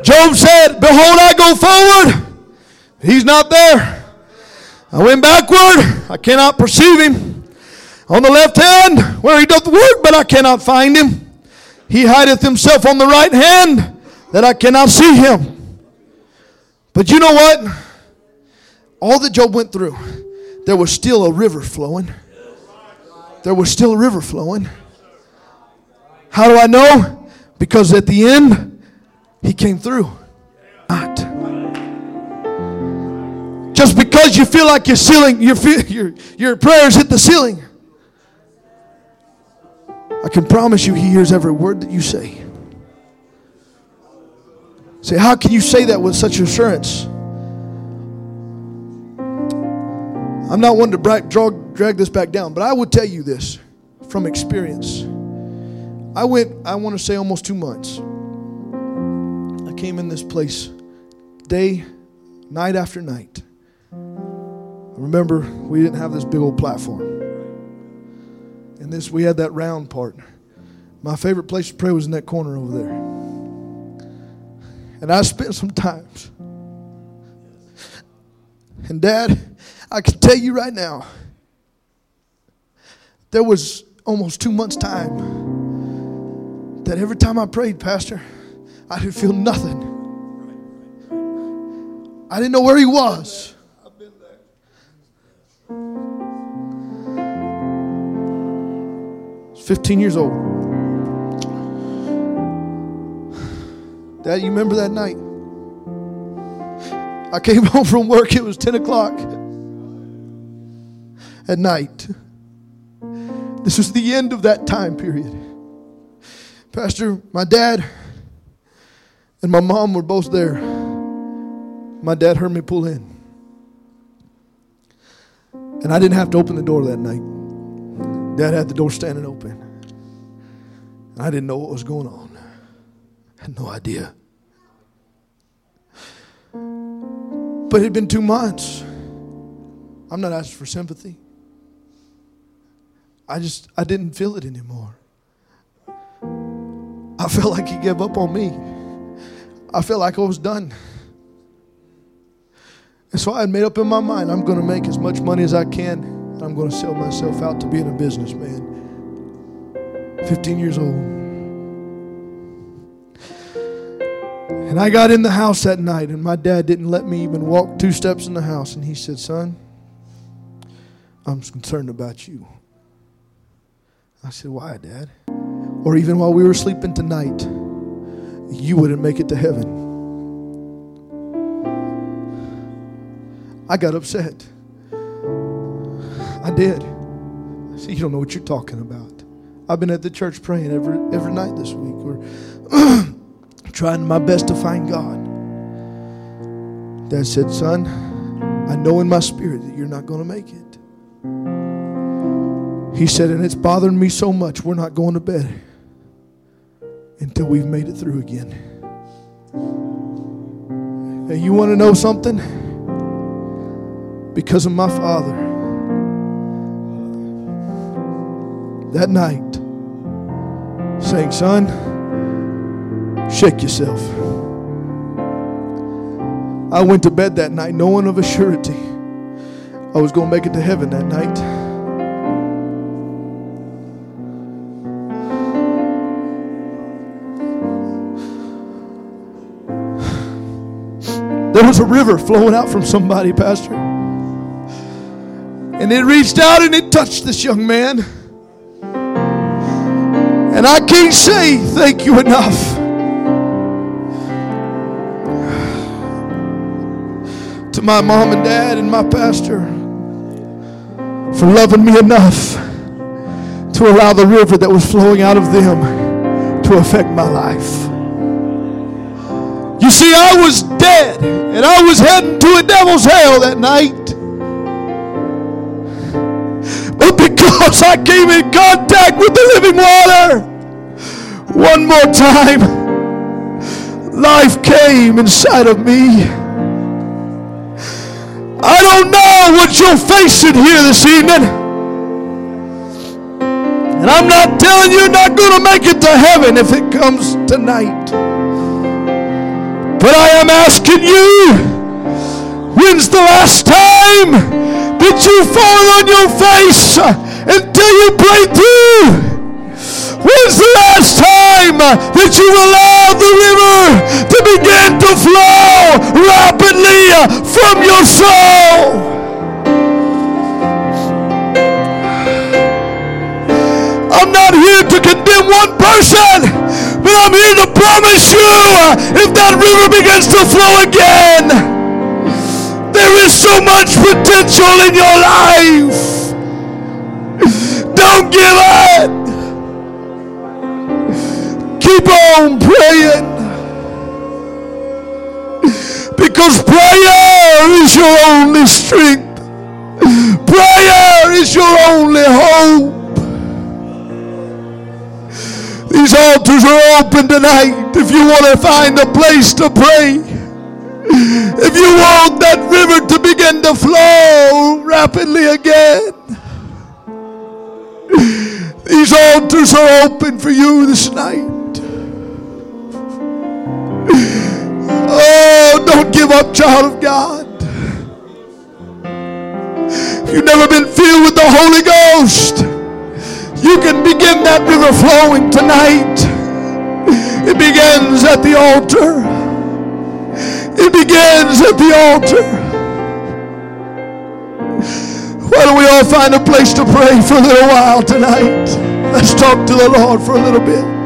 Job said, Behold, I go forward. He's not there. I went backward. I cannot perceive him. On the left hand, where he doth work, but I cannot find him. He hideth himself on the right hand, that I cannot see him. But you know what? All that Job went through, there was still a river flowing there was still a river flowing. How do I know? Because at the end, he came through. Not. Just because you feel like your ceiling, your, your, your prayers hit the ceiling. I can promise you he hears every word that you say. Say, how can you say that with such assurance? I'm not one to drag, drag this back down, but I would tell you this from experience. I went, I want to say almost two months. I came in this place day, night after night. Remember we didn't have this big old platform. And this we had that round part. My favorite place to pray was in that corner over there. And I spent some times. And dad, I can tell you right now, there was almost two months' time that every time I prayed, Pastor, I didn't feel nothing. I didn't know where he was. 15 years old. Dad, you remember that night? I came home from work, it was 10 o'clock at night. This was the end of that time period. Pastor, my dad and my mom were both there. My dad heard me pull in. And I didn't have to open the door that night. Dad had the door standing open. I didn't know what was going on. I had no idea. But it had been two months. I'm not asking for sympathy. I just, I didn't feel it anymore. I felt like he gave up on me. I felt like I was done. And so I had made up in my mind I'm going to make as much money as I can. And I'm going to sell myself out to being a businessman. 15 years old. And I got in the house that night, and my dad didn't let me even walk two steps in the house. And he said, Son, I'm concerned about you. I said, Why, Dad? Or even while we were sleeping tonight, you wouldn't make it to heaven. I got upset. I did. I said, You don't know what you're talking about. I've been at the church praying every, every night this week. We're trying my best to find God. Dad said, Son, I know in my spirit that you're not going to make it. He said, and it's bothering me so much, we're not going to bed until we've made it through again. Hey, you want to know something? Because of my father, that night, saying, Son, shake yourself. I went to bed that night knowing of a surety I was going to make it to heaven that night. Was a river flowing out from somebody, Pastor. And it reached out and it touched this young man. And I can't say thank you enough. To my mom and dad and my pastor for loving me enough to allow the river that was flowing out of them to affect my life. You see, I was dead and I was heading to a devil's hell that night. But because I came in contact with the living water one more time, life came inside of me. I don't know what you're facing here this evening. And I'm not telling you you're not going to make it to heaven if it comes tonight. But I am asking you, when's the last time that you fall on your face until you break through? When's the last time that you allowed the river to begin to flow rapidly from your soul? I'm not here to condemn one person. But I'm here to promise you if that river begins to flow again, there is so much potential in your life. Don't give up. Keep on praying. Because prayer is your only strength. Prayer is your only hope. These altars are open tonight if you want to find a place to pray. If you want that river to begin to flow rapidly again. These altars are open for you this night. Oh, don't give up, child of God. You've never been filled with the Holy Ghost, you can begin that river flowing tonight. It begins at the altar. It begins at the altar. Why don't we all find a place to pray for a little while tonight? Let's talk to the Lord for a little bit.